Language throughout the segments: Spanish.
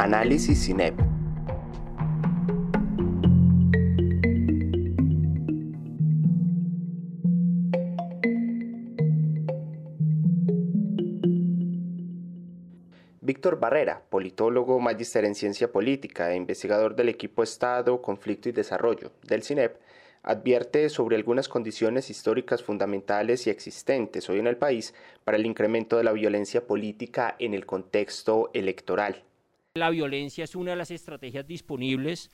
Análisis CINEP. Víctor Barrera, politólogo, magíster en ciencia política e investigador del equipo Estado, Conflicto y Desarrollo del CINEP, advierte sobre algunas condiciones históricas fundamentales y existentes hoy en el país para el incremento de la violencia política en el contexto electoral. La violencia es una de las estrategias disponibles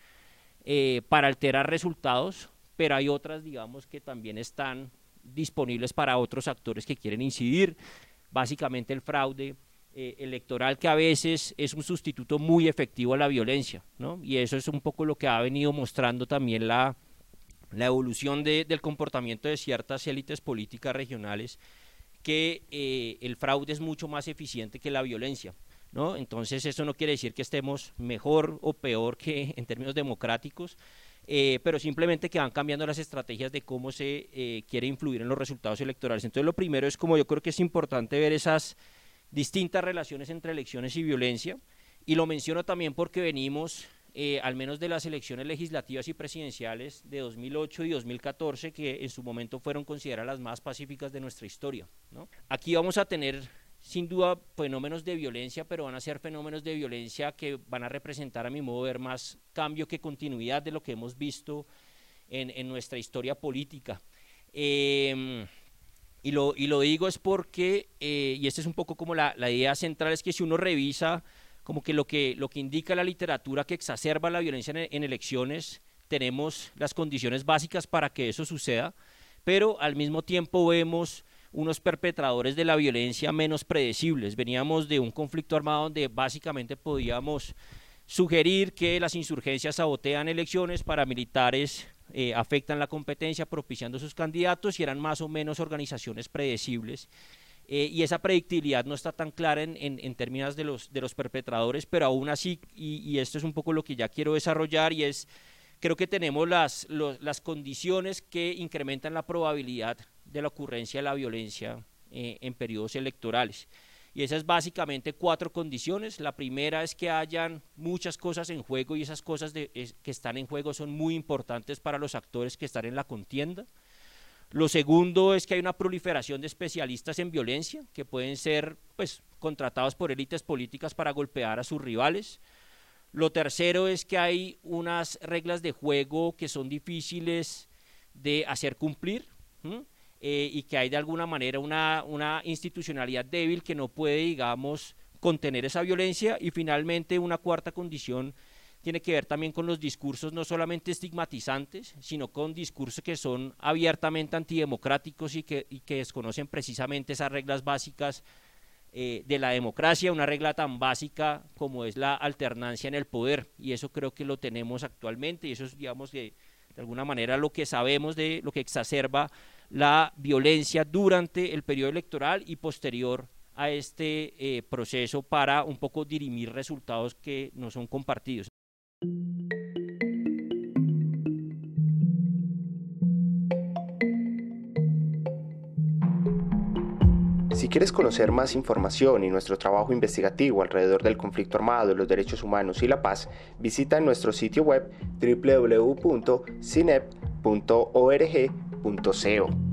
eh, para alterar resultados, pero hay otras, digamos, que también están disponibles para otros actores que quieren incidir, básicamente el fraude, eh, electoral que a veces es un sustituto muy efectivo a la violencia, ¿no? Y eso es un poco lo que ha venido mostrando también la, la evolución del comportamiento de ciertas élites políticas regionales, que eh, el fraude es mucho más eficiente que la violencia. ¿No? Entonces eso no quiere decir que estemos mejor o peor que en términos democráticos, eh, pero simplemente que van cambiando las estrategias de cómo se quiere influir en los resultados electorales. Entonces lo primero es como yo creo que es importante ver esas distintas relaciones entre elecciones y violencia. Y lo menciono también porque venimos, eh, al menos de las elecciones legislativas y presidenciales de 2008 y 2014, que en su momento fueron consideradas las más pacíficas de nuestra historia. Aquí vamos a tener sin duda fenómenos de violencia, pero van a ser fenómenos de violencia que van a representar, a mi modo de ver, más cambio que continuidad de lo que hemos visto en, nuestra historia política. Eh, y lo, y lo digo es porque, eh, y esta es un poco como la, la, idea central, es que si uno revisa como que lo que, lo que indica la literatura que exacerba la violencia en, en elecciones, tenemos las condiciones básicas para que eso suceda, pero al mismo tiempo vemos unos perpetradores de la violencia menos predecibles. Veníamos de un conflicto armado donde básicamente podíamos sugerir que las insurgencias sabotean elecciones, paramilitares eh, afectan la competencia propiciando sus candidatos y eran más o menos organizaciones predecibles. Eh, y esa predictibilidad no está tan clara en, en, términos de los, de los perpetradores, pero aún así, y, esto es un poco lo que ya quiero desarrollar, y es, creo que tenemos las, las condiciones que incrementan la probabilidad de la ocurrencia de la violencia eh, en periodos electorales. Y esas básicamente cuatro condiciones. La primera es que hayan muchas cosas en juego y esas cosas que están en juego son muy importantes para los actores que están en la contienda. Lo segundo es que hay una proliferación de especialistas en violencia que pueden ser pues, contratados por élites políticas para golpear a sus rivales. Lo tercero es que hay unas reglas de juego que son difíciles de hacer cumplir. Eh, y que hay de alguna manera una, una institucionalidad débil que no puede, digamos, contener esa violencia. Y finalmente una cuarta condición tiene que ver también con los discursos no solamente estigmatizantes, sino con discursos que son abiertamente antidemocráticos y que, y que desconocen precisamente esas reglas básicas eh, de la democracia, una regla tan básica como es la alternancia en el poder. Y eso creo que lo tenemos actualmente y eso es, digamos, de, de alguna manera lo que sabemos de lo que exacerba la violencia durante el periodo electoral y posterior a este eh, proceso para un poco dirimir resultados que no son compartidos. Si quieres conocer más información y nuestro trabajo investigativo alrededor del conflicto armado, los derechos humanos y la paz, visita nuestro sitio web www.cinep.org.co.